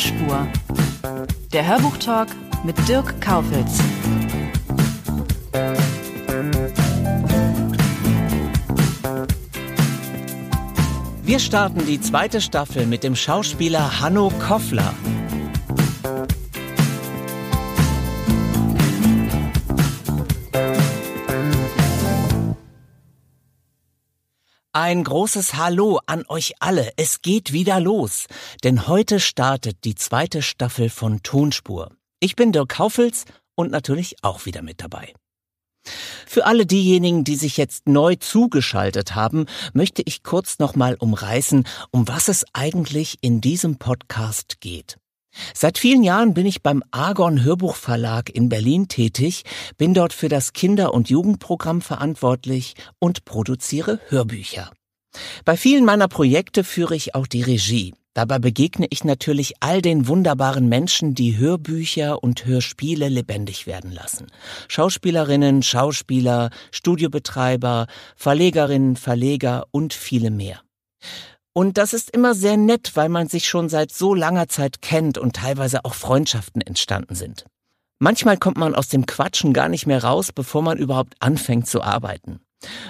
Tonspur. Der Hörbuchtalk mit Dirk Kaufitz. Wir starten die zweite Staffel mit dem Schauspieler Hanno Koffler. Ein großes Hallo an euch alle. Es geht wieder los. Denn heute startet die zweite Staffel von Tonspur. Ich bin Dirk Kaufels und natürlich auch wieder mit dabei. Für alle diejenigen, die sich jetzt neu zugeschaltet haben, möchte ich kurz nochmal umreißen, um was es eigentlich in diesem Podcast geht. Seit vielen Jahren bin ich beim Argon Hörbuchverlag in Berlin tätig, bin dort für das Kinder- und Jugendprogramm verantwortlich und produziere Hörbücher. Bei vielen meiner Projekte führe ich auch die Regie. Dabei begegne ich natürlich all den wunderbaren Menschen, die Hörbücher und Hörspiele lebendig werden lassen. Schauspielerinnen, Schauspieler, Studiobetreiber, Verlegerinnen, Verleger und viele mehr. Und das ist immer sehr nett, weil man sich schon seit so langer Zeit kennt und teilweise auch Freundschaften entstanden sind. Manchmal kommt man aus dem Quatschen gar nicht mehr raus, bevor man überhaupt anfängt zu arbeiten.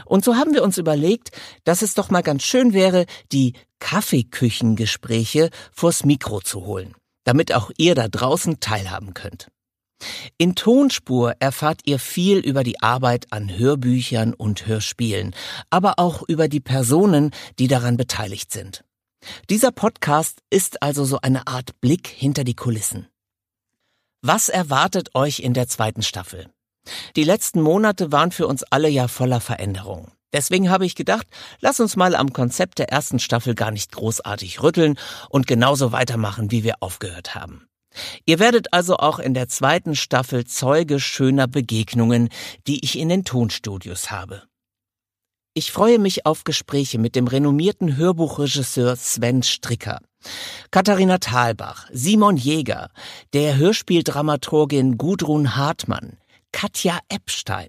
Und so haben wir uns überlegt, dass es doch mal ganz schön wäre, die Kaffeeküchengespräche vors Mikro zu holen, damit auch ihr da draußen teilhaben könnt. In Tonspur erfahrt ihr viel über die Arbeit an Hörbüchern und Hörspielen, aber auch über die Personen, die daran beteiligt sind. Dieser Podcast ist also so eine Art Blick hinter die Kulissen. Was erwartet euch in der zweiten Staffel? Die letzten Monate waren für uns alle ja voller Veränderungen. Deswegen habe ich gedacht, lass uns mal am Konzept der ersten Staffel gar nicht großartig rütteln und genauso weitermachen, wie wir aufgehört haben. Ihr werdet also auch in der zweiten Staffel Zeuge schöner Begegnungen, die ich in den Tonstudios habe. Ich freue mich auf Gespräche mit dem renommierten Hörbuchregisseur Sven Stricker, Katharina Thalbach, Simon Jäger, der Hörspieldramaturgin Gudrun Hartmann, Katja Epstein,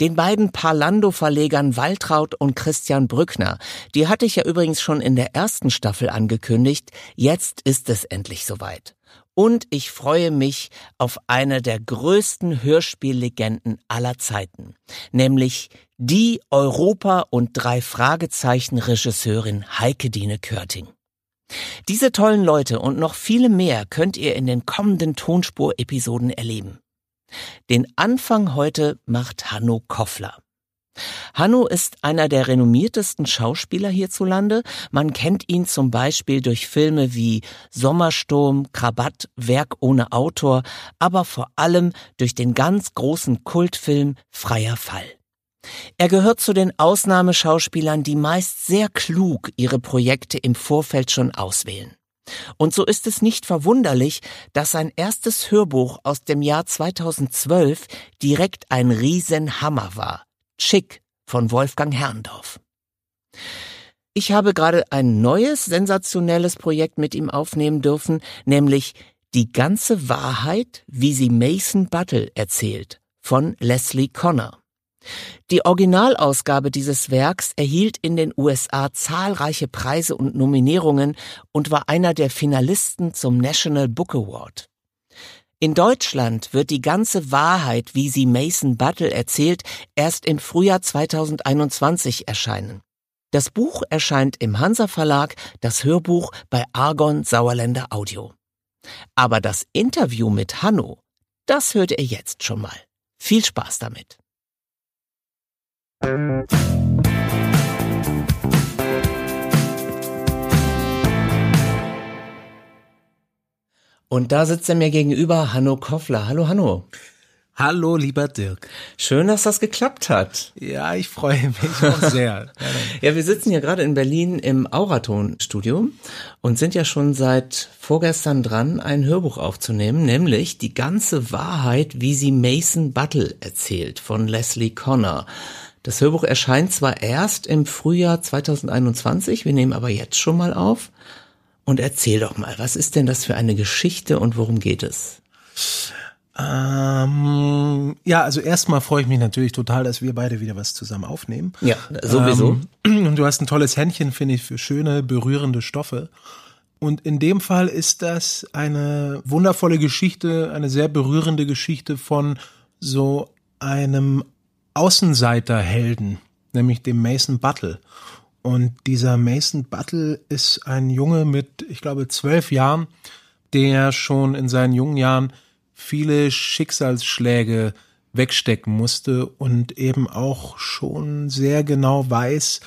den beiden Parlando-Verlegern Waltraud und Christian Brückner. Die hatte ich ja übrigens schon in der ersten Staffel angekündigt. Jetzt ist es endlich soweit. Und ich freue mich auf eine der größten Hörspiellegenden aller Zeiten, nämlich die Europa- und drei Fragezeichen Regisseurin Heike Dine Körting. Diese tollen Leute und noch viele mehr könnt ihr in den kommenden Tonspur-Episoden erleben. Den Anfang heute macht Hanno Koffler. Hanno ist einer der renommiertesten Schauspieler hierzulande. Man kennt ihn zum Beispiel durch Filme wie Sommersturm, Krabatt, Werk ohne Autor, aber vor allem durch den ganz großen Kultfilm Freier Fall. Er gehört zu den Ausnahmeschauspielern, die meist sehr klug ihre Projekte im Vorfeld schon auswählen. Und so ist es nicht verwunderlich, dass sein erstes Hörbuch aus dem Jahr 2012 direkt ein Riesenhammer war. Chick von Wolfgang Herrndorf. Ich habe gerade ein neues, sensationelles Projekt mit ihm aufnehmen dürfen, nämlich Die ganze Wahrheit, wie sie Mason Buttle erzählt, von Leslie Connor. Die Originalausgabe dieses Werks erhielt in den USA zahlreiche Preise und Nominierungen und war einer der Finalisten zum National Book Award. In Deutschland wird die ganze Wahrheit, wie sie Mason Buttle erzählt, erst im Frühjahr 2021 erscheinen. Das Buch erscheint im Hansa Verlag, das Hörbuch bei Argon Sauerländer Audio. Aber das Interview mit Hanno, das hört ihr jetzt schon mal. Viel Spaß damit. Und da sitzt er mir gegenüber, Hanno Koffler. Hallo Hanno. Hallo, lieber Dirk. Schön, dass das geklappt hat. Ja, ich freue mich auch sehr. ja, wir sitzen hier gerade in Berlin im Auraton-Studio und sind ja schon seit vorgestern dran, ein Hörbuch aufzunehmen, nämlich die ganze Wahrheit, wie sie Mason Buttle erzählt von Leslie Connor. Das Hörbuch erscheint zwar erst im Frühjahr 2021, wir nehmen aber jetzt schon mal auf. Und erzähl doch mal, was ist denn das für eine Geschichte und worum geht es? Ähm, ja, also erstmal freue ich mich natürlich total, dass wir beide wieder was zusammen aufnehmen. Ja, sowieso. Ähm, und du hast ein tolles Händchen, finde ich, für schöne, berührende Stoffe. Und in dem Fall ist das eine wundervolle Geschichte, eine sehr berührende Geschichte von so einem Außenseiterhelden, nämlich dem Mason Buttle. Und dieser Mason Buttle ist ein Junge mit, ich glaube, zwölf Jahren, der schon in seinen jungen Jahren viele Schicksalsschläge wegstecken musste und eben auch schon sehr genau weiß,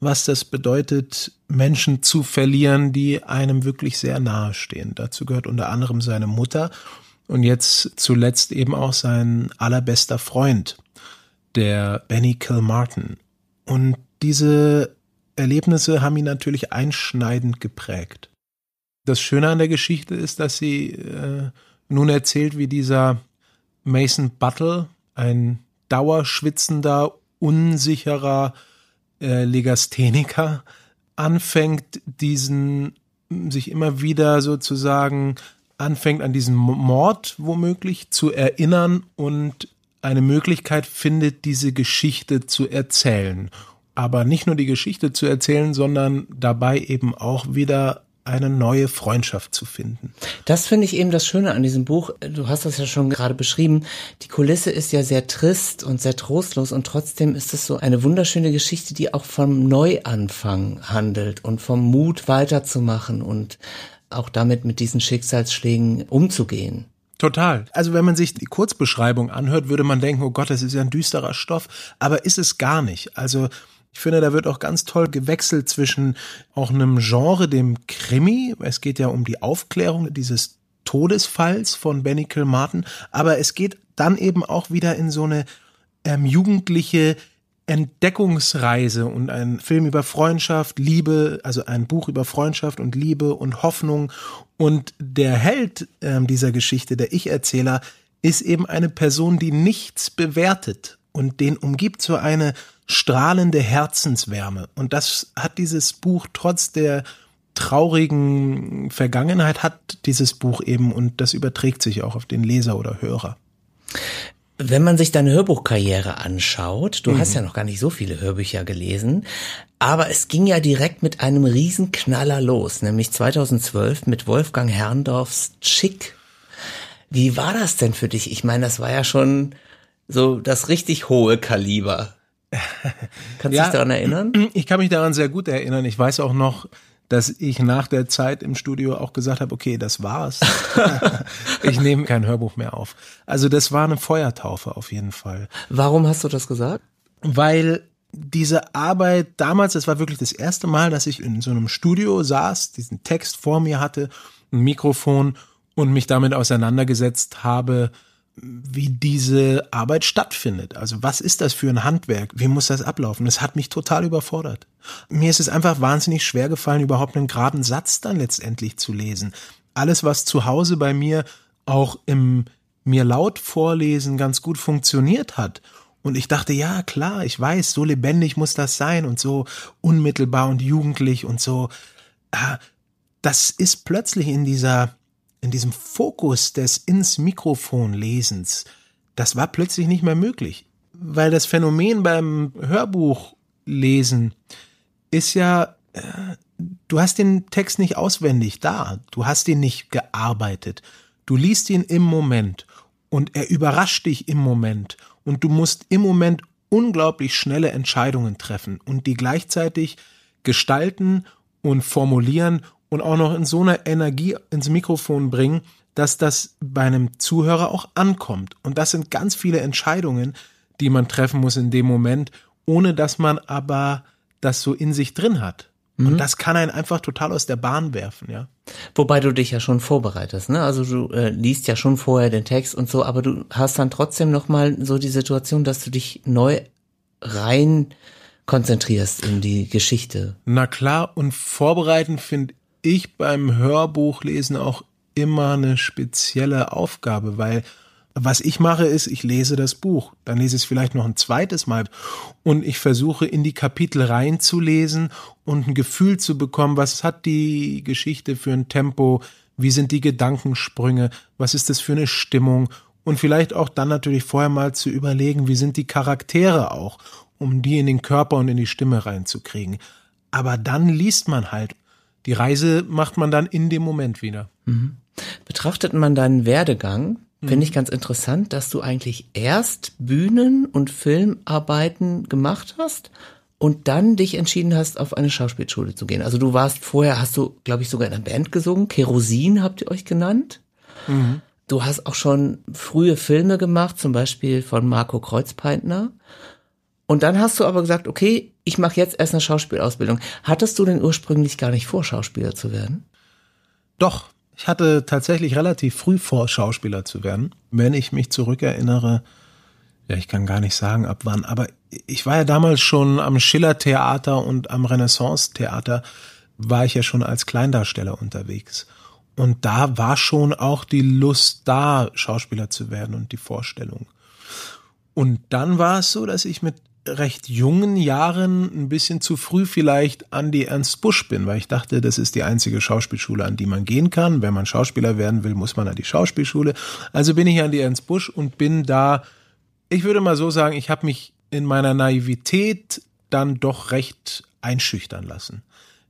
was das bedeutet, Menschen zu verlieren, die einem wirklich sehr nahe stehen. Dazu gehört unter anderem seine Mutter und jetzt zuletzt eben auch sein allerbester Freund, der Benny Kilmartin. Und diese Erlebnisse haben ihn natürlich einschneidend geprägt. Das Schöne an der Geschichte ist, dass sie äh, nun erzählt, wie dieser Mason Buttle, ein dauerschwitzender, unsicherer äh, Legastheniker, anfängt, diesen sich immer wieder sozusagen anfängt an diesen Mord womöglich zu erinnern und eine Möglichkeit findet, diese Geschichte zu erzählen. Aber nicht nur die Geschichte zu erzählen, sondern dabei eben auch wieder eine neue Freundschaft zu finden. Das finde ich eben das Schöne an diesem Buch. Du hast das ja schon gerade beschrieben. Die Kulisse ist ja sehr trist und sehr trostlos und trotzdem ist es so eine wunderschöne Geschichte, die auch vom Neuanfang handelt und vom Mut weiterzumachen und auch damit mit diesen Schicksalsschlägen umzugehen. Total. Also wenn man sich die Kurzbeschreibung anhört, würde man denken, oh Gott, das ist ja ein düsterer Stoff, aber ist es gar nicht. Also ich finde, da wird auch ganz toll gewechselt zwischen auch einem Genre, dem Krimi. Es geht ja um die Aufklärung dieses Todesfalls von Benny Kilmartin, aber es geht dann eben auch wieder in so eine ähm, jugendliche Entdeckungsreise und ein Film über Freundschaft, Liebe, also ein Buch über Freundschaft und Liebe und Hoffnung. Und der Held ähm, dieser Geschichte, der Ich-Erzähler, ist eben eine Person, die nichts bewertet und den umgibt so eine strahlende Herzenswärme. Und das hat dieses Buch trotz der traurigen Vergangenheit hat dieses Buch eben und das überträgt sich auch auf den Leser oder Hörer. Wenn man sich deine Hörbuchkarriere anschaut, du mhm. hast ja noch gar nicht so viele Hörbücher gelesen, aber es ging ja direkt mit einem Riesenknaller los, nämlich 2012 mit Wolfgang Herrndorfs Chick. Wie war das denn für dich? Ich meine, das war ja schon so das richtig hohe Kaliber. Kannst du ja, dich daran erinnern? Ich kann mich daran sehr gut erinnern. Ich weiß auch noch, dass ich nach der Zeit im Studio auch gesagt habe, okay, das war's. ich nehme kein Hörbuch mehr auf. Also das war eine Feuertaufe auf jeden Fall. Warum hast du das gesagt? Weil diese Arbeit damals, das war wirklich das erste Mal, dass ich in so einem Studio saß, diesen Text vor mir hatte, ein Mikrofon und mich damit auseinandergesetzt habe, wie diese Arbeit stattfindet. Also was ist das für ein Handwerk? Wie muss das ablaufen? Das hat mich total überfordert. Mir ist es einfach wahnsinnig schwer gefallen, überhaupt einen geraden Satz dann letztendlich zu lesen. Alles, was zu Hause bei mir auch im mir laut vorlesen ganz gut funktioniert hat. Und ich dachte, ja, klar, ich weiß, so lebendig muss das sein und so unmittelbar und jugendlich und so. Ah, das ist plötzlich in dieser in diesem Fokus des ins Mikrofon Lesens, das war plötzlich nicht mehr möglich, weil das Phänomen beim Hörbuchlesen ist ja, äh, du hast den Text nicht auswendig da, du hast ihn nicht gearbeitet, du liest ihn im Moment und er überrascht dich im Moment. Und du musst im Moment unglaublich schnelle Entscheidungen treffen und die gleichzeitig gestalten und formulieren und auch noch in so einer Energie ins Mikrofon bringen, dass das bei einem Zuhörer auch ankommt. Und das sind ganz viele Entscheidungen, die man treffen muss in dem Moment, ohne dass man aber das so in sich drin hat. Mhm. Und das kann einen einfach total aus der Bahn werfen, ja. Wobei du dich ja schon vorbereitest, ne? Also du äh, liest ja schon vorher den Text und so, aber du hast dann trotzdem noch mal so die Situation, dass du dich neu rein konzentrierst in die Geschichte. Na klar, und vorbereiten finde ich beim Hörbuchlesen auch immer eine spezielle Aufgabe, weil was ich mache ist, ich lese das Buch, dann lese ich es vielleicht noch ein zweites Mal und ich versuche in die Kapitel reinzulesen und ein Gefühl zu bekommen, was hat die Geschichte für ein Tempo, wie sind die Gedankensprünge, was ist das für eine Stimmung und vielleicht auch dann natürlich vorher mal zu überlegen, wie sind die Charaktere auch, um die in den Körper und in die Stimme reinzukriegen. Aber dann liest man halt. Die Reise macht man dann in dem Moment wieder. Mhm. Betrachtet man deinen Werdegang, Finde ich mhm. ganz interessant, dass du eigentlich erst Bühnen- und Filmarbeiten gemacht hast und dann dich entschieden hast, auf eine Schauspielschule zu gehen. Also du warst vorher, hast du, glaube ich, sogar in einer Band gesungen. Kerosin habt ihr euch genannt. Mhm. Du hast auch schon frühe Filme gemacht, zum Beispiel von Marco Kreuzpeitner. Und dann hast du aber gesagt, okay, ich mache jetzt erst eine Schauspielausbildung. Hattest du denn ursprünglich gar nicht vor, Schauspieler zu werden? Doch, ich hatte tatsächlich relativ früh vor, Schauspieler zu werden. Wenn ich mich zurückerinnere, ja, ich kann gar nicht sagen, ab wann, aber ich war ja damals schon am Schiller-Theater und am Renaissance-Theater, war ich ja schon als Kleindarsteller unterwegs. Und da war schon auch die Lust da, Schauspieler zu werden und die Vorstellung. Und dann war es so, dass ich mit recht jungen Jahren ein bisschen zu früh vielleicht an die Ernst Busch bin, weil ich dachte, das ist die einzige Schauspielschule, an die man gehen kann. Wenn man Schauspieler werden will, muss man an die Schauspielschule. Also bin ich an die Ernst Busch und bin da, ich würde mal so sagen, ich habe mich in meiner Naivität dann doch recht einschüchtern lassen.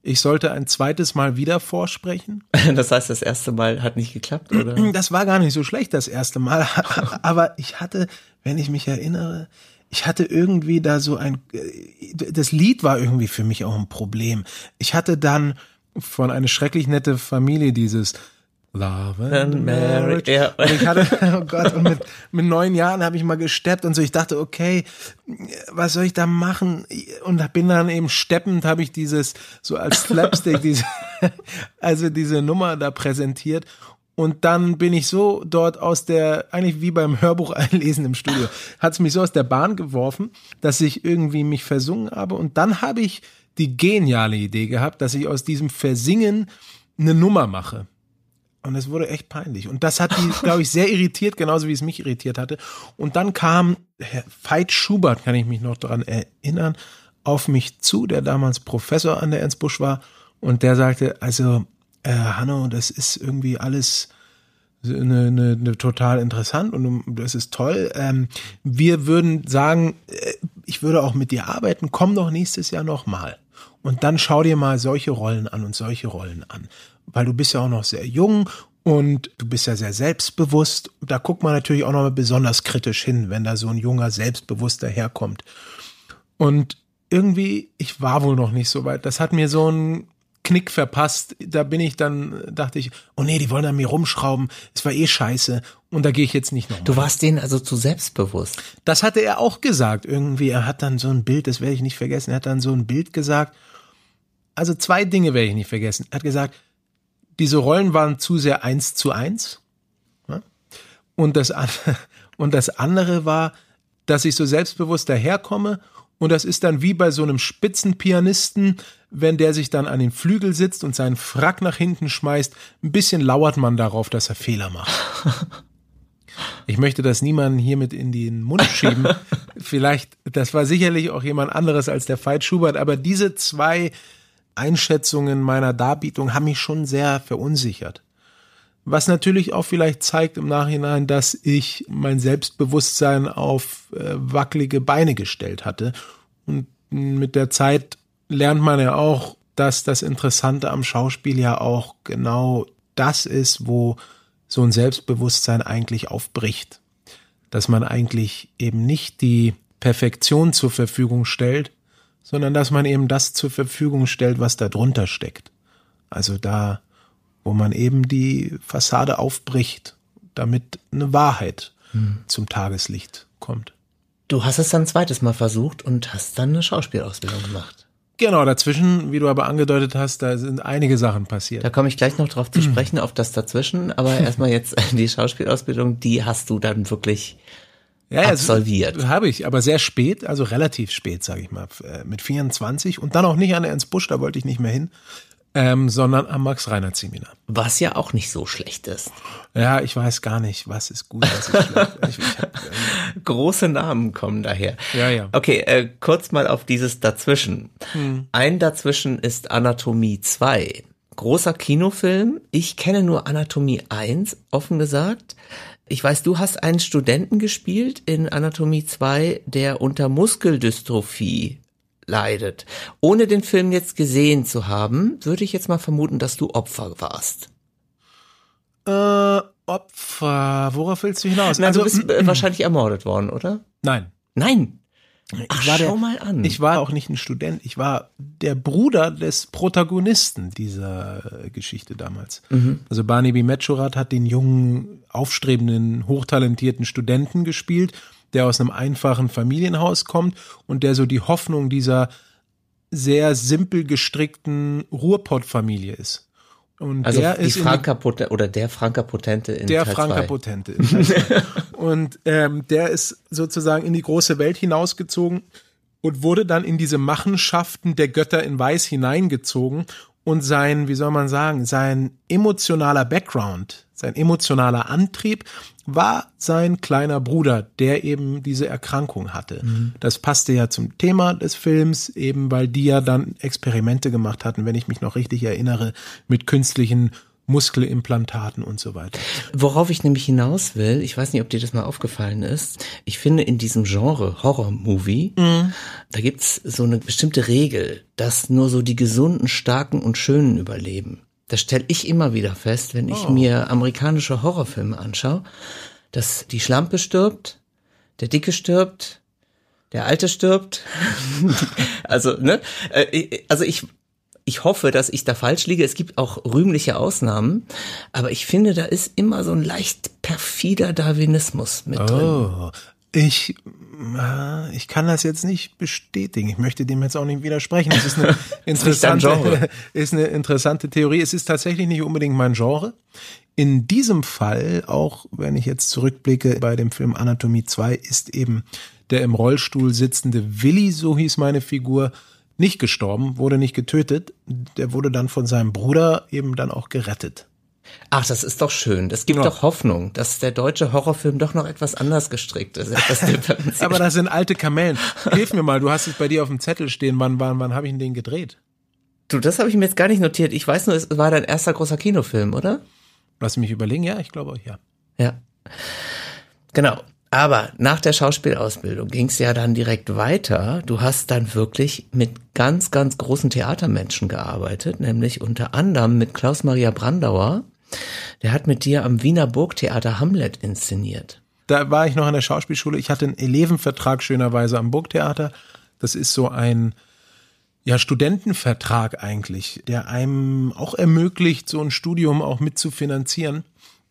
Ich sollte ein zweites Mal wieder vorsprechen. Das heißt, das erste Mal hat nicht geklappt, oder? Das war gar nicht so schlecht, das erste Mal. Aber ich hatte, wenn ich mich erinnere, ich hatte irgendwie da so ein, das Lied war irgendwie für mich auch ein Problem. Ich hatte dann von eine schrecklich nette Familie dieses Love and Marriage. Ja. Und ich hatte, oh Gott, und mit, mit neun Jahren habe ich mal gesteppt und so. Ich dachte, okay, was soll ich da machen? Und bin dann eben steppend, habe ich dieses, so als Slapstick, diese, also diese Nummer da präsentiert. Und dann bin ich so dort aus der, eigentlich wie beim Hörbuch einlesen im Studio, hat es mich so aus der Bahn geworfen, dass ich irgendwie mich versungen habe. Und dann habe ich die geniale Idee gehabt, dass ich aus diesem Versingen eine Nummer mache. Und es wurde echt peinlich. Und das hat die, glaube ich, sehr irritiert, genauso wie es mich irritiert hatte. Und dann kam Herr Veit Schubert, kann ich mich noch daran erinnern, auf mich zu, der damals Professor an der Ernst Busch war. Und der sagte, also äh, Hanno, das ist irgendwie alles eine, eine, eine total interessant und das ist toll. Ähm, wir würden sagen, äh, ich würde auch mit dir arbeiten, komm doch nächstes Jahr nochmal. Und dann schau dir mal solche Rollen an und solche Rollen an. Weil du bist ja auch noch sehr jung und du bist ja sehr selbstbewusst. Da guckt man natürlich auch noch mal besonders kritisch hin, wenn da so ein junger, selbstbewusster herkommt. Und irgendwie, ich war wohl noch nicht so weit. Das hat mir so ein Knick verpasst. Da bin ich dann, dachte ich, oh nee, die wollen an mir rumschrauben. Es war eh scheiße. Und da gehe ich jetzt nicht noch. Du warst denen also zu selbstbewusst. Das hatte er auch gesagt. Irgendwie, er hat dann so ein Bild, das werde ich nicht vergessen. Er hat dann so ein Bild gesagt. Also zwei Dinge werde ich nicht vergessen. Er hat gesagt, diese Rollen waren zu sehr eins zu eins. Und das, und das andere war, dass ich so selbstbewusst daherkomme und das ist dann wie bei so einem Spitzenpianisten, wenn der sich dann an den Flügel sitzt und seinen Frack nach hinten schmeißt, ein bisschen lauert man darauf, dass er Fehler macht. Ich möchte das niemanden hiermit in den Mund schieben. Vielleicht, das war sicherlich auch jemand anderes als der Veit Schubert, aber diese zwei Einschätzungen meiner Darbietung haben mich schon sehr verunsichert. Was natürlich auch vielleicht zeigt im Nachhinein, dass ich mein Selbstbewusstsein auf äh, wackelige Beine gestellt hatte. Und mit der Zeit lernt man ja auch, dass das Interessante am Schauspiel ja auch genau das ist, wo so ein Selbstbewusstsein eigentlich aufbricht. Dass man eigentlich eben nicht die Perfektion zur Verfügung stellt, sondern dass man eben das zur Verfügung stellt, was da drunter steckt. Also da wo man eben die Fassade aufbricht, damit eine Wahrheit hm. zum Tageslicht kommt. Du hast es dann ein zweites Mal versucht und hast dann eine Schauspielausbildung gemacht. Genau, dazwischen, wie du aber angedeutet hast, da sind einige Sachen passiert. Da komme ich gleich noch drauf zu sprechen, auf das dazwischen. Aber erstmal jetzt die Schauspielausbildung, die hast du dann wirklich ja, ja, absolviert. Habe ich, aber sehr spät, also relativ spät, sage ich mal, äh, mit 24 und dann auch nicht an Ernst Busch, da wollte ich nicht mehr hin ähm, sondern am Max-Reinhardt-Seminar. Was ja auch nicht so schlecht ist. Ja, ich weiß gar nicht, was ist gut, was ist schlecht. ich, ich hab, ähm, Große Namen kommen daher. Ja, ja. Okay, äh, kurz mal auf dieses Dazwischen. Hm. Ein Dazwischen ist Anatomie 2. Großer Kinofilm. Ich kenne nur Anatomie 1, offen gesagt. Ich weiß, du hast einen Studenten gespielt in Anatomie 2, der unter Muskeldystrophie leidet. Ohne den Film jetzt gesehen zu haben, würde ich jetzt mal vermuten, dass du Opfer warst. Äh, Opfer, worauf willst du hinaus? Na, also, du bist äh, wahrscheinlich ermordet worden, oder? Nein. Nein. Ach, ich war schau der, mal an. Ich war auch nicht ein Student, ich war der Bruder des Protagonisten dieser Geschichte damals. Mhm. Also Barney B. Metschurat hat den jungen, aufstrebenden, hochtalentierten Studenten gespielt der aus einem einfachen Familienhaus kommt und der so die Hoffnung dieser sehr simpel gestrickten Ruhrpott-Familie ist. Und also der die ist Franka die, oder der Franka Potente in Der Teil Franka zwei. Potente in Teil. Und ähm, der ist sozusagen in die große Welt hinausgezogen und wurde dann in diese Machenschaften der Götter in Weiß hineingezogen und sein, wie soll man sagen, sein emotionaler Background, sein emotionaler Antrieb war sein kleiner Bruder, der eben diese Erkrankung hatte. Mhm. Das passte ja zum Thema des Films, eben weil die ja dann Experimente gemacht hatten, wenn ich mich noch richtig erinnere, mit künstlichen Muskelimplantaten und so weiter. Worauf ich nämlich hinaus will, ich weiß nicht, ob dir das mal aufgefallen ist, ich finde in diesem Genre Horror-Movie, mhm. da gibt's so eine bestimmte Regel, dass nur so die gesunden, starken und schönen überleben. Das stelle ich immer wieder fest, wenn ich oh. mir amerikanische Horrorfilme anschaue, dass die Schlampe stirbt, der Dicke stirbt, der Alte stirbt. also, ne? Äh, also ich, ich hoffe, dass ich da falsch liege. Es gibt auch rühmliche Ausnahmen, aber ich finde, da ist immer so ein leicht perfider Darwinismus mit oh, drin. Ich, äh, ich kann das jetzt nicht bestätigen. Ich möchte dem jetzt auch nicht widersprechen. Es ist eine interessante, ist eine interessante Theorie. Es ist tatsächlich nicht unbedingt mein Genre. In diesem Fall, auch wenn ich jetzt zurückblicke bei dem Film Anatomie 2, ist eben der im Rollstuhl sitzende Willi, so hieß meine Figur, nicht gestorben, wurde nicht getötet. Der wurde dann von seinem Bruder eben dann auch gerettet. Ach, das ist doch schön. Das gibt ja. doch Hoffnung, dass der deutsche Horrorfilm doch noch etwas anders gestrickt ist. Aber das sind alte Kamellen. Hilf mir mal, du hast es bei dir auf dem Zettel stehen. Wann, wann, wann habe ich den gedreht? Du, das habe ich mir jetzt gar nicht notiert. Ich weiß nur, es war dein erster großer Kinofilm, oder? Lass mich überlegen. Ja, ich glaube, ja. Ja. Genau. Aber nach der Schauspielausbildung ging es ja dann direkt weiter. Du hast dann wirklich mit ganz, ganz großen Theatermenschen gearbeitet, nämlich unter anderem mit Klaus Maria Brandauer. Der hat mit dir am Wiener Burgtheater Hamlet inszeniert. Da war ich noch an der Schauspielschule. Ich hatte einen Elevenvertrag schönerweise am Burgtheater. Das ist so ein ja, Studentenvertrag eigentlich, der einem auch ermöglicht, so ein Studium auch mitzufinanzieren.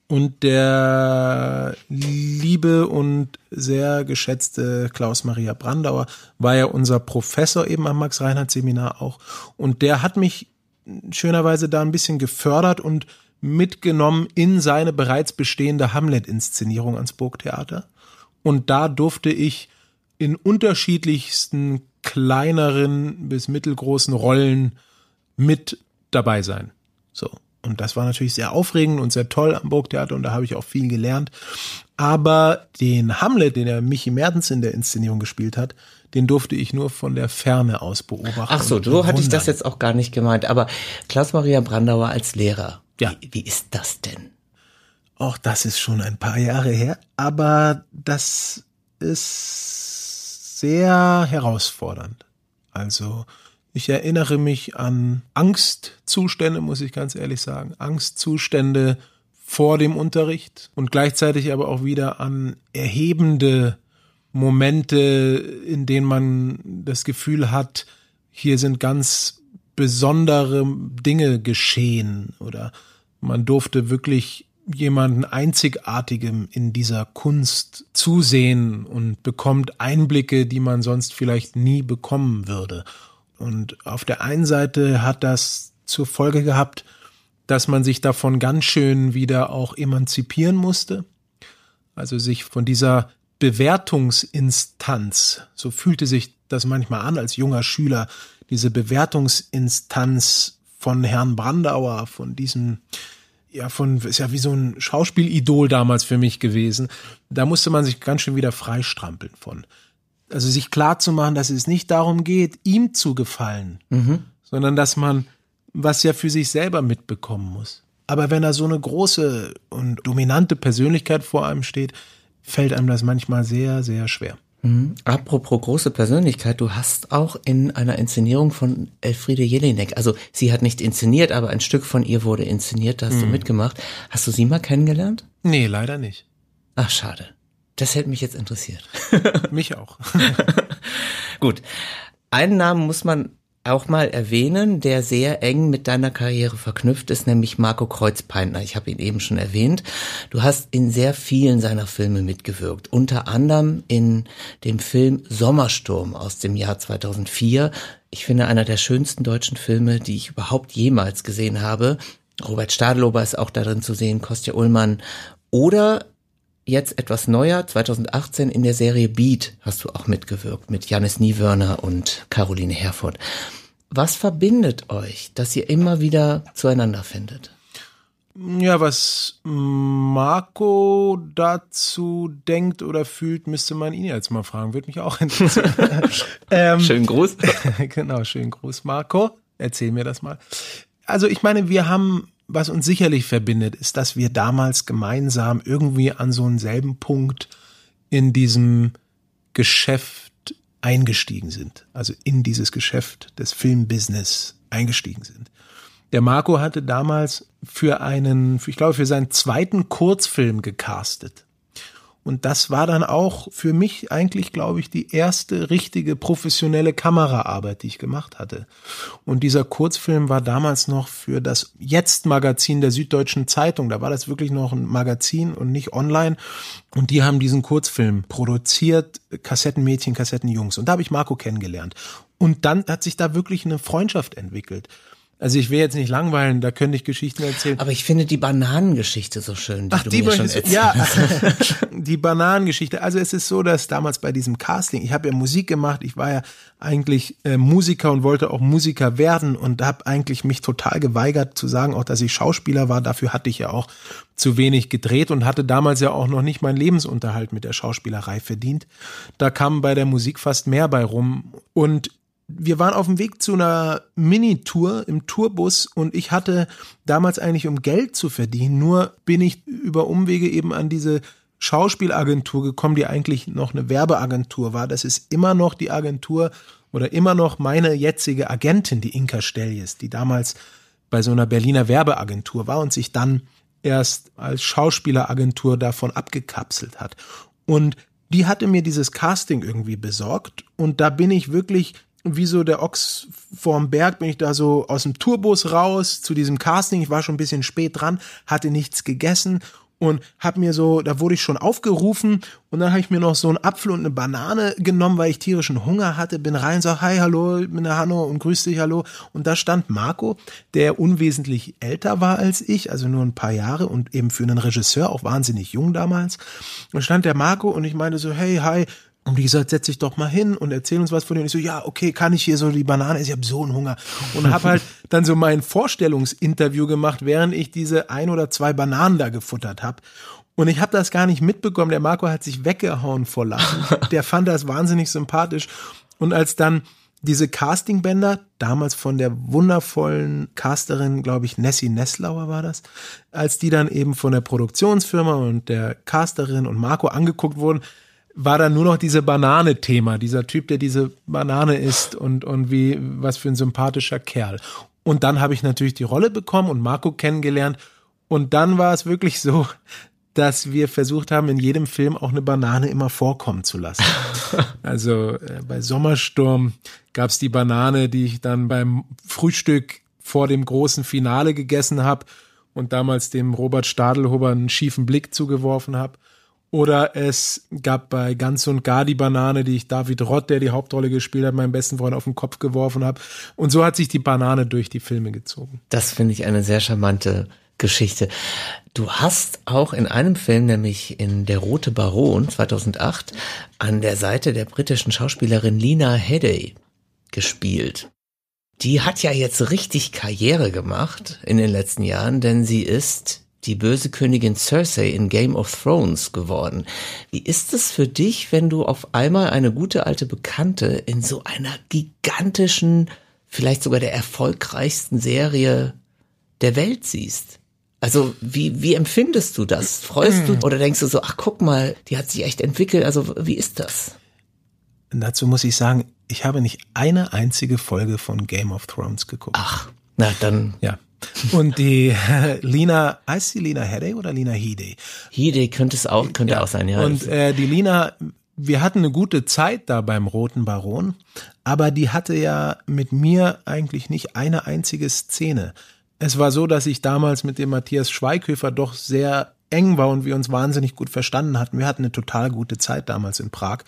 Und der liebe und sehr geschätzte Klaus-Maria Brandauer war ja unser Professor eben am Max-Reinhardt-Seminar auch. Und der hat mich schönerweise da ein bisschen gefördert und mitgenommen in seine bereits bestehende Hamlet-Inszenierung ans Burgtheater. Und da durfte ich in unterschiedlichsten kleineren bis mittelgroßen Rollen mit dabei sein. So. Und das war natürlich sehr aufregend und sehr toll am Burgtheater und da habe ich auch viel gelernt. Aber den Hamlet, den der Michi Mertens in der Inszenierung gespielt hat, den durfte ich nur von der Ferne aus beobachten. Ach so, so hatte ich das jetzt auch gar nicht gemeint. Aber Klaus-Maria Brandauer als Lehrer, ja. Wie, wie ist das denn? Auch das ist schon ein paar Jahre her, aber das ist sehr herausfordernd. Also ich erinnere mich an Angstzustände, muss ich ganz ehrlich sagen. Angstzustände vor dem Unterricht und gleichzeitig aber auch wieder an erhebende Momente, in denen man das Gefühl hat, hier sind ganz besondere Dinge geschehen oder man durfte wirklich jemanden Einzigartigem in dieser Kunst zusehen und bekommt Einblicke, die man sonst vielleicht nie bekommen würde. Und auf der einen Seite hat das zur Folge gehabt, dass man sich davon ganz schön wieder auch emanzipieren musste. Also sich von dieser Bewertungsinstanz, so fühlte sich das manchmal an als junger Schüler, diese Bewertungsinstanz von Herrn Brandauer, von diesem, ja, von, ist ja wie so ein Schauspielidol damals für mich gewesen. Da musste man sich ganz schön wieder freistrampeln von. Also sich klar zu machen, dass es nicht darum geht, ihm zu gefallen, mhm. sondern dass man was ja für sich selber mitbekommen muss. Aber wenn da so eine große und dominante Persönlichkeit vor einem steht, fällt einem das manchmal sehr, sehr schwer. Mhm. Apropos große Persönlichkeit, du hast auch in einer Inszenierung von Elfriede Jelinek, also sie hat nicht inszeniert, aber ein Stück von ihr wurde inszeniert, da hast mhm. du mitgemacht. Hast du sie mal kennengelernt? Nee, leider nicht. Ach, schade. Das hätte mich jetzt interessiert. mich auch. Gut. Einen Namen muss man auch mal erwähnen, der sehr eng mit deiner Karriere verknüpft ist, nämlich Marco Kreuzpeintner. Ich habe ihn eben schon erwähnt. Du hast in sehr vielen seiner Filme mitgewirkt, unter anderem in dem Film Sommersturm aus dem Jahr 2004. Ich finde einer der schönsten deutschen Filme, die ich überhaupt jemals gesehen habe. Robert Stadelober ist auch darin zu sehen, Kostja Ullmann. Oder jetzt etwas neuer, 2018 in der Serie Beat hast du auch mitgewirkt mit Janis Niewörner und Caroline Herford. Was verbindet euch, dass ihr immer wieder zueinander findet? Ja, was Marco dazu denkt oder fühlt, müsste man ihn jetzt mal fragen. Würde mich auch interessieren. ähm, schönen Gruß. genau, schönen Gruß, Marco. Erzähl mir das mal. Also ich meine, wir haben was uns sicherlich verbindet, ist, dass wir damals gemeinsam irgendwie an so einen selben Punkt in diesem Geschäft eingestiegen sind. Also in dieses Geschäft des Filmbusiness eingestiegen sind. Der Marco hatte damals für einen, ich glaube, für seinen zweiten Kurzfilm gecastet. Und das war dann auch für mich eigentlich, glaube ich, die erste richtige professionelle Kameraarbeit, die ich gemacht hatte. Und dieser Kurzfilm war damals noch für das Jetzt-Magazin der Süddeutschen Zeitung. Da war das wirklich noch ein Magazin und nicht online. Und die haben diesen Kurzfilm produziert, Kassettenmädchen, Kassettenjungs. Und da habe ich Marco kennengelernt. Und dann hat sich da wirklich eine Freundschaft entwickelt. Also ich will jetzt nicht langweilen, da könnte ich Geschichten erzählen. Aber ich finde die Bananengeschichte so schön, die Ach, du die mir schon erzählst. Ja, die Bananengeschichte. Also es ist so, dass damals bei diesem Casting, ich habe ja Musik gemacht, ich war ja eigentlich äh, Musiker und wollte auch Musiker werden und habe eigentlich mich total geweigert zu sagen, auch dass ich Schauspieler war. Dafür hatte ich ja auch zu wenig gedreht und hatte damals ja auch noch nicht meinen Lebensunterhalt mit der Schauspielerei verdient. Da kam bei der Musik fast mehr bei rum und wir waren auf dem Weg zu einer Minitour im Tourbus und ich hatte damals eigentlich um Geld zu verdienen, nur bin ich über Umwege eben an diese Schauspielagentur gekommen, die eigentlich noch eine Werbeagentur war. Das ist immer noch die Agentur oder immer noch meine jetzige Agentin, die Inka Stelljes, die damals bei so einer Berliner Werbeagentur war und sich dann erst als Schauspieleragentur davon abgekapselt hat. Und die hatte mir dieses Casting irgendwie besorgt und da bin ich wirklich wie so der Ochs vorm Berg bin ich da so aus dem Tourbus raus zu diesem Casting. Ich war schon ein bisschen spät dran, hatte nichts gegessen und hab mir so, da wurde ich schon aufgerufen und dann habe ich mir noch so einen Apfel und eine Banane genommen, weil ich tierischen Hunger hatte, bin rein, sag hi, hallo, ich bin der Hanno und grüß dich, hallo und da stand Marco, der unwesentlich älter war als ich, also nur ein paar Jahre und eben für einen Regisseur auch wahnsinnig jung damals und stand der Marco und ich meinte so, hey, hi, und die gesagt, setz dich doch mal hin und erzähl uns was von dir. Und ich so, ja, okay, kann ich hier so die Banane essen? Ich habe so einen Hunger. Und habe halt dann so mein Vorstellungsinterview gemacht, während ich diese ein oder zwei Bananen da gefuttert habe. Und ich habe das gar nicht mitbekommen. Der Marco hat sich weggehauen vor Lachen. Der fand das wahnsinnig sympathisch. Und als dann diese Castingbänder, damals von der wundervollen Casterin, glaube ich, Nessie Nesslauer war das, als die dann eben von der Produktionsfirma und der Casterin und Marco angeguckt wurden, war dann nur noch diese Banane-Thema, dieser Typ, der diese Banane isst und, und wie, was für ein sympathischer Kerl. Und dann habe ich natürlich die Rolle bekommen und Marco kennengelernt. Und dann war es wirklich so, dass wir versucht haben, in jedem Film auch eine Banane immer vorkommen zu lassen. also äh, bei Sommersturm gab es die Banane, die ich dann beim Frühstück vor dem großen Finale gegessen habe und damals dem Robert Stadelhuber einen schiefen Blick zugeworfen habe. Oder es gab bei Ganz und Gar die Banane, die ich David Rott, der die Hauptrolle gespielt hat, meinem besten Freund auf den Kopf geworfen habe. Und so hat sich die Banane durch die Filme gezogen. Das finde ich eine sehr charmante Geschichte. Du hast auch in einem Film, nämlich in Der Rote Baron 2008, an der Seite der britischen Schauspielerin Lina Headey gespielt. Die hat ja jetzt richtig Karriere gemacht in den letzten Jahren, denn sie ist die böse Königin Cersei in Game of Thrones geworden. Wie ist es für dich, wenn du auf einmal eine gute alte Bekannte in so einer gigantischen, vielleicht sogar der erfolgreichsten Serie der Welt siehst? Also wie, wie empfindest du das? Freust du oder denkst du so, ach guck mal, die hat sich echt entwickelt? Also wie ist das? dazu muss ich sagen, ich habe nicht eine einzige Folge von Game of Thrones geguckt. Ach, na dann. Ja. Und die Lina, heißt sie Lina Headey oder Lina Headey? Headey könnte es auch, könnte ja. auch sein, ja. Und äh, die Lina, wir hatten eine gute Zeit da beim Roten Baron, aber die hatte ja mit mir eigentlich nicht eine einzige Szene. Es war so, dass ich damals mit dem Matthias Schweighöfer doch sehr eng war und wir uns wahnsinnig gut verstanden hatten. Wir hatten eine total gute Zeit damals in Prag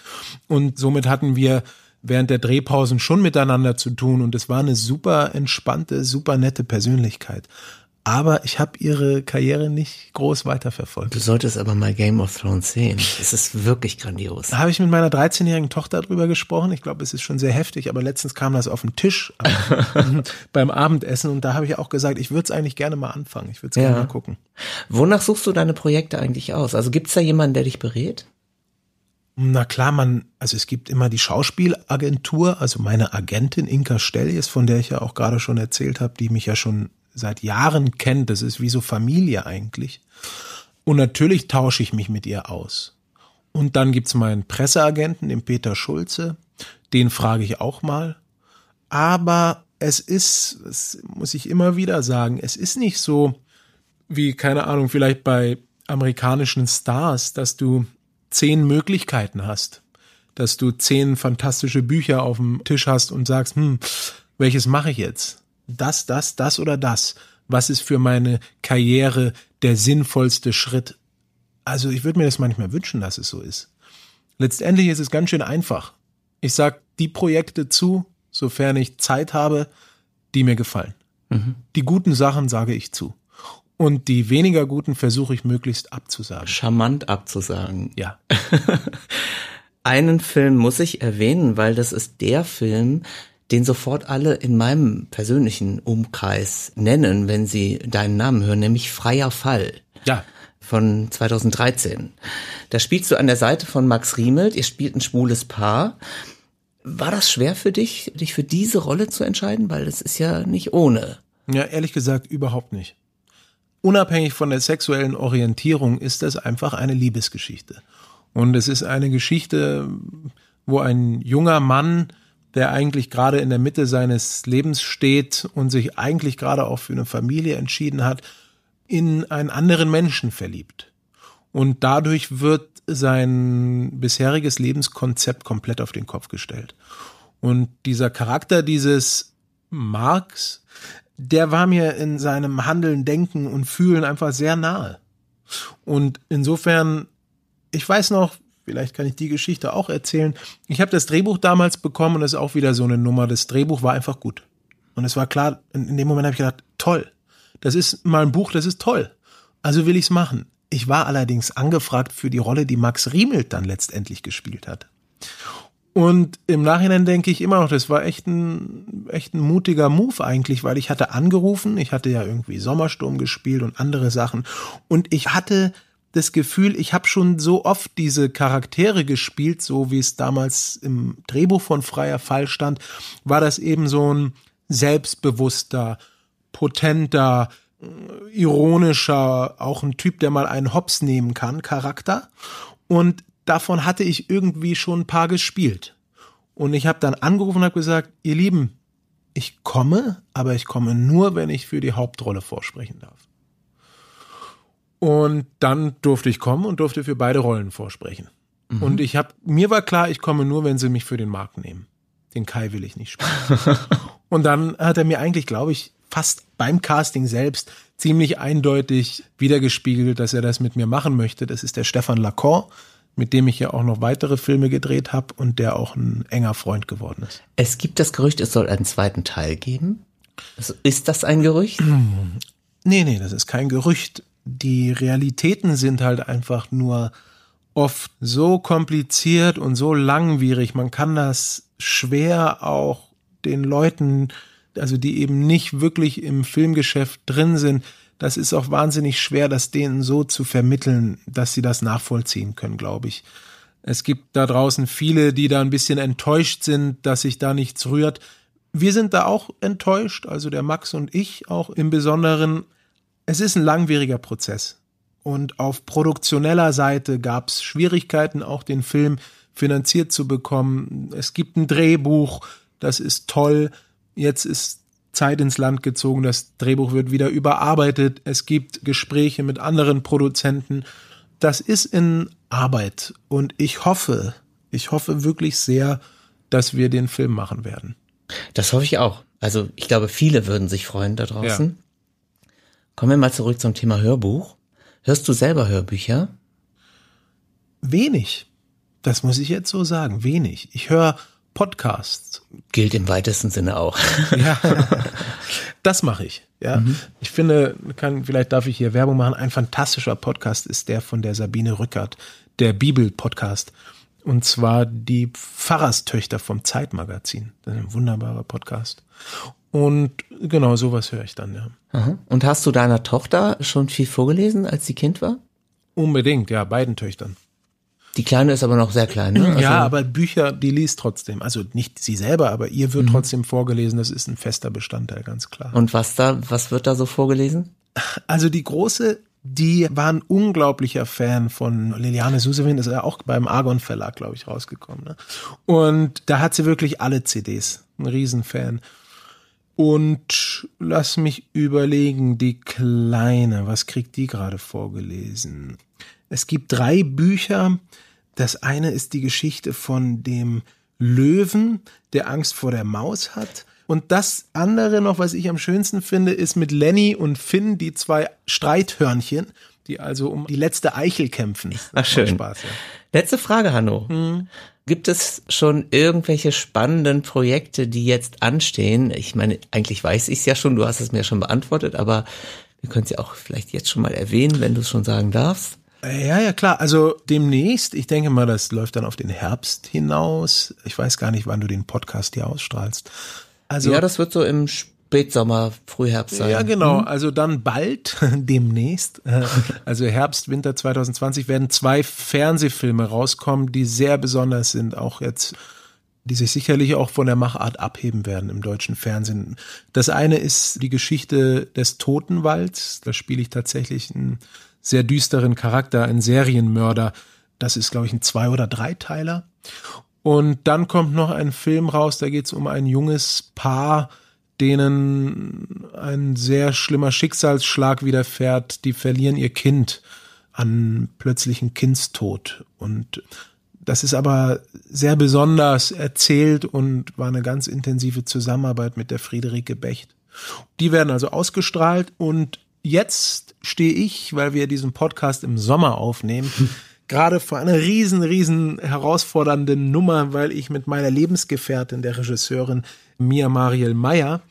und somit hatten wir während der Drehpausen schon miteinander zu tun und es war eine super entspannte, super nette Persönlichkeit. Aber ich habe ihre Karriere nicht groß weiterverfolgt. Du solltest aber mal Game of Thrones sehen. Es ist wirklich grandios. Da habe ich mit meiner 13-jährigen Tochter drüber gesprochen. Ich glaube, es ist schon sehr heftig, aber letztens kam das auf den Tisch beim Abendessen und da habe ich auch gesagt, ich würde es eigentlich gerne mal anfangen. Ich würde es gerne ja. mal gucken. Wonach suchst du deine Projekte eigentlich aus? Also gibt es da jemanden, der dich berät? Na klar, man, also es gibt immer die Schauspielagentur, also meine Agentin Inka Stellies, von der ich ja auch gerade schon erzählt habe, die mich ja schon seit Jahren kennt. Das ist wie so Familie eigentlich. Und natürlich tausche ich mich mit ihr aus. Und dann gibt's meinen Presseagenten, den Peter Schulze. Den frage ich auch mal. Aber es ist, das muss ich immer wieder sagen, es ist nicht so wie, keine Ahnung, vielleicht bei amerikanischen Stars, dass du zehn Möglichkeiten hast, dass du zehn fantastische Bücher auf dem Tisch hast und sagst, hm, welches mache ich jetzt? Das, das, das oder das? Was ist für meine Karriere der sinnvollste Schritt? Also ich würde mir das manchmal wünschen, dass es so ist. Letztendlich ist es ganz schön einfach. Ich sag die Projekte zu, sofern ich Zeit habe, die mir gefallen. Mhm. Die guten Sachen sage ich zu. Und die weniger guten versuche ich möglichst abzusagen. Charmant abzusagen. Ja. Einen Film muss ich erwähnen, weil das ist der Film, den sofort alle in meinem persönlichen Umkreis nennen, wenn sie deinen Namen hören, nämlich Freier Fall. Ja. Von 2013. Da spielst du an der Seite von Max Riemelt, ihr spielt ein schwules Paar. War das schwer für dich, dich für diese Rolle zu entscheiden? Weil das ist ja nicht ohne. Ja, ehrlich gesagt, überhaupt nicht unabhängig von der sexuellen Orientierung ist das einfach eine Liebesgeschichte. Und es ist eine Geschichte, wo ein junger Mann, der eigentlich gerade in der Mitte seines Lebens steht und sich eigentlich gerade auch für eine Familie entschieden hat, in einen anderen Menschen verliebt. Und dadurch wird sein bisheriges Lebenskonzept komplett auf den Kopf gestellt. Und dieser Charakter dieses Marx der war mir in seinem Handeln, Denken und Fühlen einfach sehr nahe. Und insofern, ich weiß noch, vielleicht kann ich die Geschichte auch erzählen. Ich habe das Drehbuch damals bekommen und es ist auch wieder so eine Nummer. Das Drehbuch war einfach gut. Und es war klar, in, dem Moment habe ich gedacht, toll. Das ist mal ein Buch, das ist toll. Also will ich's machen. Ich war allerdings angefragt für die Rolle, die Max Riemelt dann letztendlich gespielt hat. Und im Nachhinein denke ich immer noch, das war echt ein, echt ein mutiger Move eigentlich, weil ich hatte angerufen, ich hatte ja irgendwie Sommersturm gespielt und andere Sachen. Und ich hatte das Gefühl, ich habe schon so oft diese Charaktere gespielt, so wie es damals im Drehbuch von Freier Fall stand, war das eben so ein selbstbewusster, potenter, ironischer, auch ein Typ, der mal einen Hops nehmen kann, Charakter. Und davon hatte ich irgendwie schon ein paar gespielt. Und ich habe dann angerufen und habe gesagt, ihr Lieben, ich komme, aber ich komme nur, wenn ich für die Hauptrolle vorsprechen darf. Und dann durfte ich kommen und durfte für beide Rollen vorsprechen. Mhm. Und ich habe, mir war klar, ich komme nur, wenn sie mich für den Markt nehmen. Den Kai will ich nicht spielen. und dann hat er mir eigentlich, glaube ich, fast beim Casting selbst ziemlich eindeutig wiedergespiegelt, dass er das mit mir machen möchte. Das ist der Stefan Lacan, mit dem ich ja auch noch weitere Filme gedreht habe und der auch ein enger Freund geworden ist. Es gibt das Gerücht, es soll einen zweiten Teil geben. Also ist das ein Gerücht? Nee, nee, das ist kein Gerücht. Die Realitäten sind halt einfach nur oft so kompliziert und so langwierig. Man kann das schwer auch den Leuten, also die eben nicht wirklich im Filmgeschäft drin sind, das ist auch wahnsinnig schwer, das denen so zu vermitteln, dass sie das nachvollziehen können, glaube ich. Es gibt da draußen viele, die da ein bisschen enttäuscht sind, dass sich da nichts rührt. Wir sind da auch enttäuscht, also der Max und ich auch im Besonderen. Es ist ein langwieriger Prozess. Und auf produktioneller Seite gab es Schwierigkeiten, auch den Film finanziert zu bekommen. Es gibt ein Drehbuch, das ist toll. Jetzt ist Zeit ins Land gezogen, das Drehbuch wird wieder überarbeitet, es gibt Gespräche mit anderen Produzenten. Das ist in Arbeit und ich hoffe, ich hoffe wirklich sehr, dass wir den Film machen werden. Das hoffe ich auch. Also ich glaube, viele würden sich freuen da draußen. Ja. Kommen wir mal zurück zum Thema Hörbuch. Hörst du selber Hörbücher? Wenig. Das muss ich jetzt so sagen. Wenig. Ich höre Podcasts. Gilt im weitesten Sinne auch. ja, das mache ich. Ja, mhm. ich finde, kann, vielleicht darf ich hier Werbung machen. Ein fantastischer Podcast ist der von der Sabine Rückert, der Bibel-Podcast. Und zwar die Pfarrerstöchter vom Zeitmagazin. Das ist ein wunderbarer Podcast. Und genau sowas höre ich dann, ja. Aha. Und hast du deiner Tochter schon viel vorgelesen, als sie Kind war? Unbedingt, ja, beiden Töchtern. Die Kleine ist aber noch sehr klein, ne? Also ja, aber Bücher, die liest trotzdem. Also nicht sie selber, aber ihr wird mhm. trotzdem vorgelesen. Das ist ein fester Bestandteil, ganz klar. Und was da, was wird da so vorgelesen? Also die große, die war ein unglaublicher Fan von Liliane Susewin, ist ja auch beim Argon Verlag, glaube ich, rausgekommen. Ne? Und da hat sie wirklich alle CDs. Ein Riesenfan. Und lass mich überlegen, die Kleine, was kriegt die gerade vorgelesen? Es gibt drei Bücher, das eine ist die Geschichte von dem Löwen, der Angst vor der Maus hat. Und das andere noch, was ich am schönsten finde, ist mit Lenny und Finn, die zwei Streithörnchen, die also um die letzte Eichel kämpfen. Ach schön. Spaß, ja. Letzte Frage, Hanno. Hm. Gibt es schon irgendwelche spannenden Projekte, die jetzt anstehen? Ich meine, eigentlich weiß ich es ja schon, du hast es mir schon beantwortet, aber wir können es ja auch vielleicht jetzt schon mal erwähnen, wenn du es schon sagen darfst. Ja, ja, klar. Also demnächst, ich denke mal, das läuft dann auf den Herbst hinaus. Ich weiß gar nicht, wann du den Podcast hier ausstrahlst. Also, ja, das wird so im Spätsommer, Frühherbst sein. Ja, genau. Hm? Also dann bald, demnächst, äh, also Herbst, Winter 2020, werden zwei Fernsehfilme rauskommen, die sehr besonders sind. Auch jetzt die sich sicherlich auch von der Machart abheben werden im deutschen Fernsehen. Das eine ist die Geschichte des Totenwalds. Da spiele ich tatsächlich einen sehr düsteren Charakter, ein Serienmörder. Das ist, glaube ich, ein Zwei- oder Dreiteiler. Und dann kommt noch ein Film raus, da geht es um ein junges Paar, denen ein sehr schlimmer Schicksalsschlag widerfährt. Die verlieren ihr Kind an plötzlichen Kindstod. Und das ist aber sehr besonders erzählt und war eine ganz intensive Zusammenarbeit mit der Friederike Becht. Die werden also ausgestrahlt und jetzt stehe ich, weil wir diesen Podcast im Sommer aufnehmen, gerade vor einer riesen, riesen herausfordernden Nummer, weil ich mit meiner Lebensgefährtin, der Regisseurin Mia Mariel Meyer,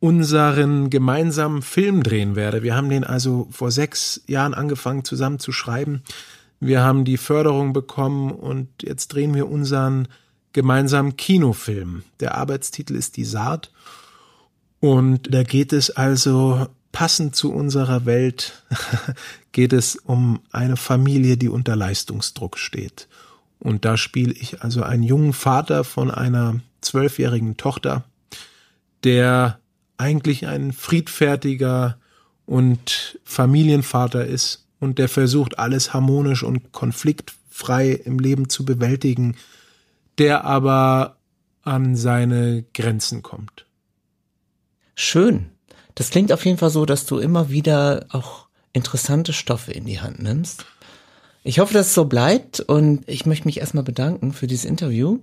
unseren gemeinsamen Film drehen werde. Wir haben den also vor sechs Jahren angefangen zusammen zu schreiben. Wir haben die Förderung bekommen und jetzt drehen wir unseren gemeinsamen Kinofilm. Der Arbeitstitel ist Die Saat. Und da geht es also passend zu unserer Welt geht es um eine Familie, die unter Leistungsdruck steht. Und da spiele ich also einen jungen Vater von einer zwölfjährigen Tochter, der eigentlich ein friedfertiger und Familienvater ist und der versucht, alles harmonisch und konfliktfrei im Leben zu bewältigen, der aber an seine Grenzen kommt. Schön. Das klingt auf jeden Fall so, dass du immer wieder auch interessante Stoffe in die Hand nimmst. Ich hoffe, dass es so bleibt und ich möchte mich erstmal bedanken für dieses Interview.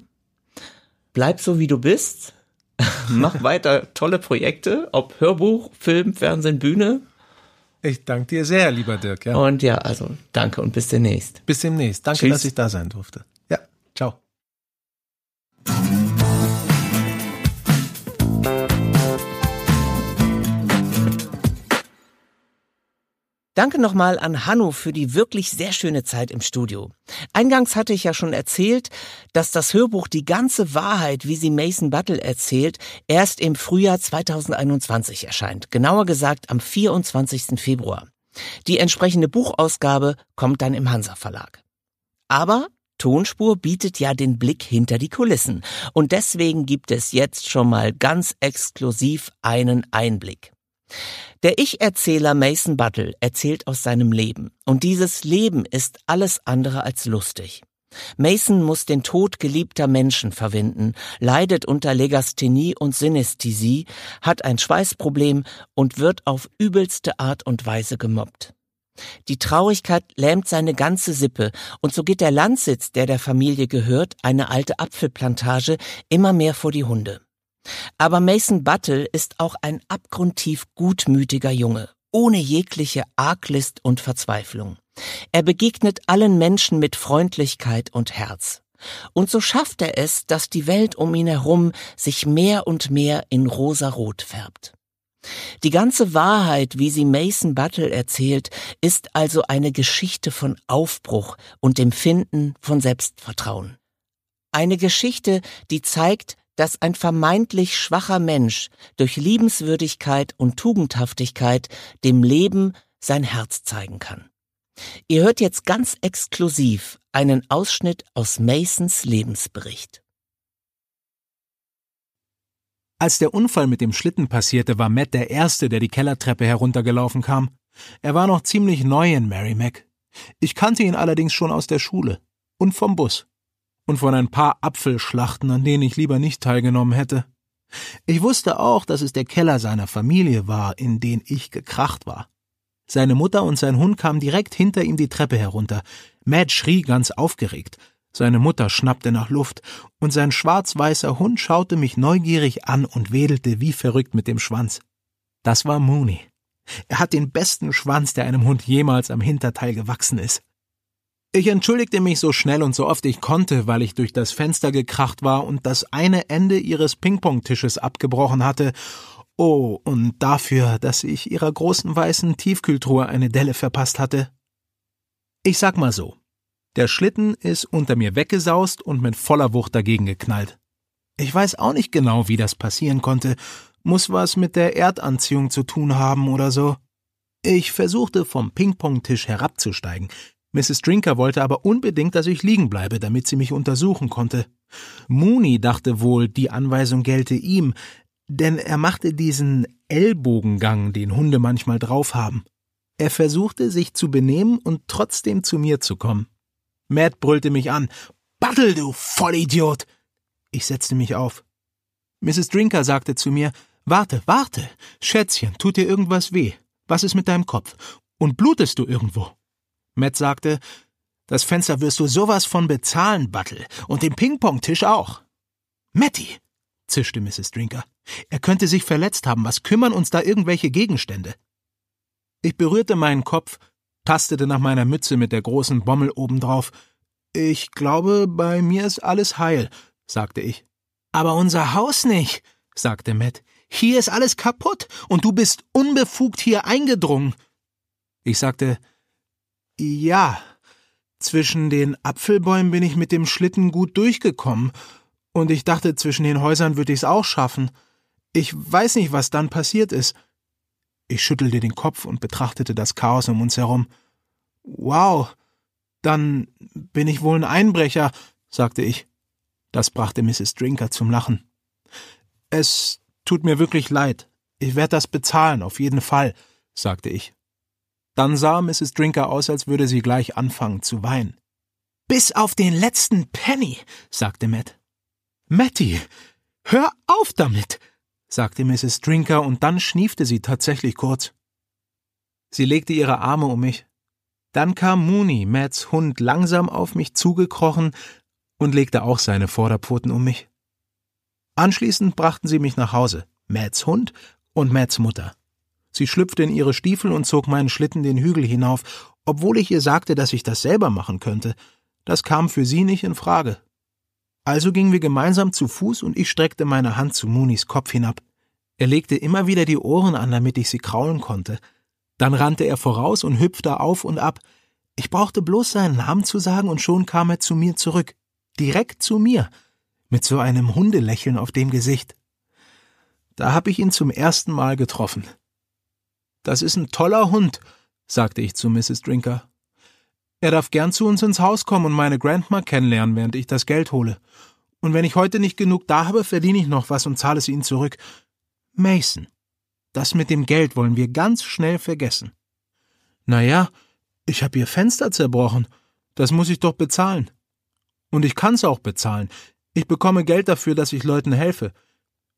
Bleib so, wie du bist. Mach weiter tolle Projekte, ob Hörbuch, Film, Fernsehen, Bühne. Ich danke dir sehr, lieber Dirk. Ja. Und ja, also danke und bis demnächst. Bis demnächst. Danke, Tschüss. dass ich da sein durfte. Ja, ciao. Danke nochmal an Hanno für die wirklich sehr schöne Zeit im Studio. Eingangs hatte ich ja schon erzählt, dass das Hörbuch Die ganze Wahrheit, wie sie Mason Buttle erzählt, erst im Frühjahr 2021 erscheint. Genauer gesagt am 24. Februar. Die entsprechende Buchausgabe kommt dann im Hansa Verlag. Aber Tonspur bietet ja den Blick hinter die Kulissen. Und deswegen gibt es jetzt schon mal ganz exklusiv einen Einblick. Der Ich-Erzähler Mason Buttle erzählt aus seinem Leben. Und dieses Leben ist alles andere als lustig. Mason muss den Tod geliebter Menschen verwinden, leidet unter Legasthenie und Synästhesie, hat ein Schweißproblem und wird auf übelste Art und Weise gemobbt. Die Traurigkeit lähmt seine ganze Sippe, und so geht der Landsitz, der der Familie gehört, eine alte Apfelplantage, immer mehr vor die Hunde. Aber Mason Buttle ist auch ein abgrundtief gutmütiger Junge, ohne jegliche Arglist und Verzweiflung. Er begegnet allen Menschen mit Freundlichkeit und Herz. Und so schafft er es, dass die Welt um ihn herum sich mehr und mehr in rosarot färbt. Die ganze Wahrheit, wie sie Mason Buttle erzählt, ist also eine Geschichte von Aufbruch und dem Finden von Selbstvertrauen. Eine Geschichte, die zeigt, dass ein vermeintlich schwacher Mensch durch Liebenswürdigkeit und Tugendhaftigkeit dem Leben sein Herz zeigen kann. Ihr hört jetzt ganz exklusiv einen Ausschnitt aus Masons Lebensbericht. Als der Unfall mit dem Schlitten passierte, war Matt der Erste, der die Kellertreppe heruntergelaufen kam. Er war noch ziemlich neu in Merrimack. Ich kannte ihn allerdings schon aus der Schule und vom Bus und von ein paar Apfelschlachten, an denen ich lieber nicht teilgenommen hätte. Ich wusste auch, dass es der Keller seiner Familie war, in den ich gekracht war. Seine Mutter und sein Hund kamen direkt hinter ihm die Treppe herunter. Matt schrie ganz aufgeregt. Seine Mutter schnappte nach Luft, und sein schwarz-weißer Hund schaute mich neugierig an und wedelte wie verrückt mit dem Schwanz. Das war Mooney. Er hat den besten Schwanz, der einem Hund jemals am Hinterteil gewachsen ist. Ich entschuldigte mich so schnell und so oft ich konnte, weil ich durch das Fenster gekracht war und das eine Ende ihres Ping-Pong-Tisches abgebrochen hatte. Oh, und dafür, dass ich ihrer großen weißen Tiefkühltruhe eine Delle verpasst hatte. Ich sag mal so. Der Schlitten ist unter mir weggesaust und mit voller Wucht dagegen geknallt. Ich weiß auch nicht genau, wie das passieren konnte. Muss was mit der Erdanziehung zu tun haben oder so. Ich versuchte vom Ping-Pong-Tisch herabzusteigen, Mrs. Drinker wollte aber unbedingt, dass ich liegen bleibe, damit sie mich untersuchen konnte. Mooney dachte wohl, die Anweisung gelte ihm, denn er machte diesen Ellbogengang, den Hunde manchmal drauf haben. Er versuchte, sich zu benehmen und trotzdem zu mir zu kommen. Matt brüllte mich an. Battle, du Vollidiot! Ich setzte mich auf. Mrs. Drinker sagte zu mir, Warte, warte, Schätzchen, tut dir irgendwas weh? Was ist mit deinem Kopf? Und blutest du irgendwo? Matt sagte, das Fenster wirst du sowas von bezahlen, Buttle, und den Ping-Pong-Tisch auch. Matty, zischte Mrs. Drinker, er könnte sich verletzt haben, was kümmern uns da irgendwelche Gegenstände? Ich berührte meinen Kopf, tastete nach meiner Mütze mit der großen Bommel obendrauf. Ich glaube, bei mir ist alles heil, sagte ich. Aber unser Haus nicht, sagte Matt. Hier ist alles kaputt, und du bist unbefugt hier eingedrungen. Ich sagte, ja, zwischen den Apfelbäumen bin ich mit dem Schlitten gut durchgekommen, und ich dachte, zwischen den Häusern würde ich's auch schaffen. Ich weiß nicht, was dann passiert ist. Ich schüttelte den Kopf und betrachtete das Chaos um uns herum. Wow, dann bin ich wohl ein Einbrecher, sagte ich. Das brachte Mrs. Drinker zum Lachen. Es tut mir wirklich leid. Ich werde das bezahlen, auf jeden Fall, sagte ich. Dann sah Mrs. Drinker aus, als würde sie gleich anfangen zu weinen. Bis auf den letzten Penny, sagte Matt. Matty, hör auf damit, sagte Mrs. Drinker, und dann schniefte sie tatsächlich kurz. Sie legte ihre Arme um mich. Dann kam Mooney, Matts Hund, langsam auf mich zugekrochen und legte auch seine Vorderpfoten um mich. Anschließend brachten sie mich nach Hause, Mads Hund und Mads Mutter. Sie schlüpfte in ihre Stiefel und zog meinen Schlitten den Hügel hinauf, obwohl ich ihr sagte, dass ich das selber machen könnte. Das kam für sie nicht in Frage. Also gingen wir gemeinsam zu Fuß und ich streckte meine Hand zu Munis Kopf hinab. Er legte immer wieder die Ohren an, damit ich sie kraulen konnte. Dann rannte er voraus und hüpfte auf und ab. Ich brauchte bloß seinen Namen zu sagen und schon kam er zu mir zurück. Direkt zu mir. Mit so einem Hundelächeln auf dem Gesicht. Da hab ich ihn zum ersten Mal getroffen. Das ist ein toller Hund, sagte ich zu Mrs. Drinker. Er darf gern zu uns ins Haus kommen und meine Grandma kennenlernen, während ich das Geld hole. Und wenn ich heute nicht genug da habe, verdiene ich noch was und zahle es Ihnen zurück. Mason, das mit dem Geld wollen wir ganz schnell vergessen. Na ja, ich habe Ihr Fenster zerbrochen. Das muss ich doch bezahlen. Und ich kann's auch bezahlen. Ich bekomme Geld dafür, dass ich Leuten helfe.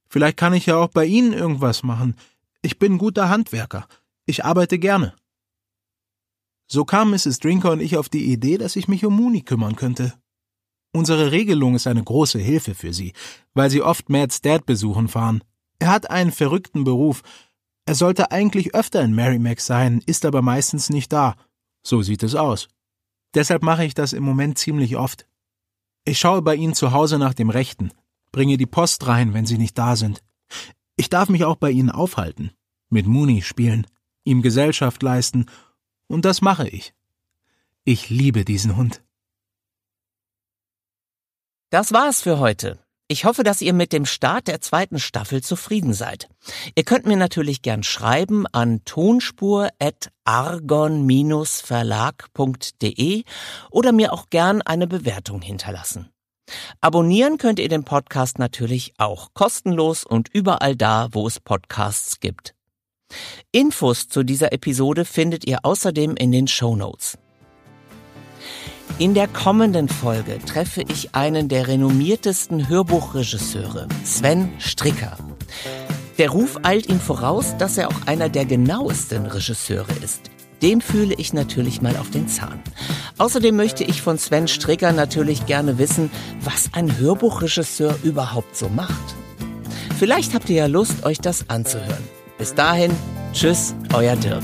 Vielleicht kann ich ja auch bei Ihnen irgendwas machen. Ich bin guter Handwerker. Ich arbeite gerne. So kam Mrs. Drinker und ich auf die Idee, dass ich mich um Mooney kümmern könnte. Unsere Regelung ist eine große Hilfe für sie, weil sie oft Mads Dad besuchen fahren. Er hat einen verrückten Beruf. Er sollte eigentlich öfter in Merrimack sein, ist aber meistens nicht da. So sieht es aus. Deshalb mache ich das im Moment ziemlich oft. Ich schaue bei ihnen zu Hause nach dem Rechten, bringe die Post rein, wenn sie nicht da sind. Ich darf mich auch bei ihnen aufhalten, mit Mooney spielen, ihm Gesellschaft leisten und das mache ich. Ich liebe diesen Hund. Das war's für heute. Ich hoffe, dass ihr mit dem Start der zweiten Staffel zufrieden seid. Ihr könnt mir natürlich gern schreiben an tonspur.argon-verlag.de oder mir auch gern eine Bewertung hinterlassen. Abonnieren könnt ihr den Podcast natürlich auch kostenlos und überall da, wo es Podcasts gibt. Infos zu dieser Episode findet ihr außerdem in den Show Notes. In der kommenden Folge treffe ich einen der renommiertesten Hörbuchregisseure, Sven Stricker. Der Ruf eilt ihm voraus, dass er auch einer der genauesten Regisseure ist. Dem fühle ich natürlich mal auf den Zahn. Außerdem möchte ich von Sven Stricker natürlich gerne wissen, was ein Hörbuchregisseur überhaupt so macht. Vielleicht habt ihr ja Lust, euch das anzuhören. Bis dahin, tschüss, euer Dirk.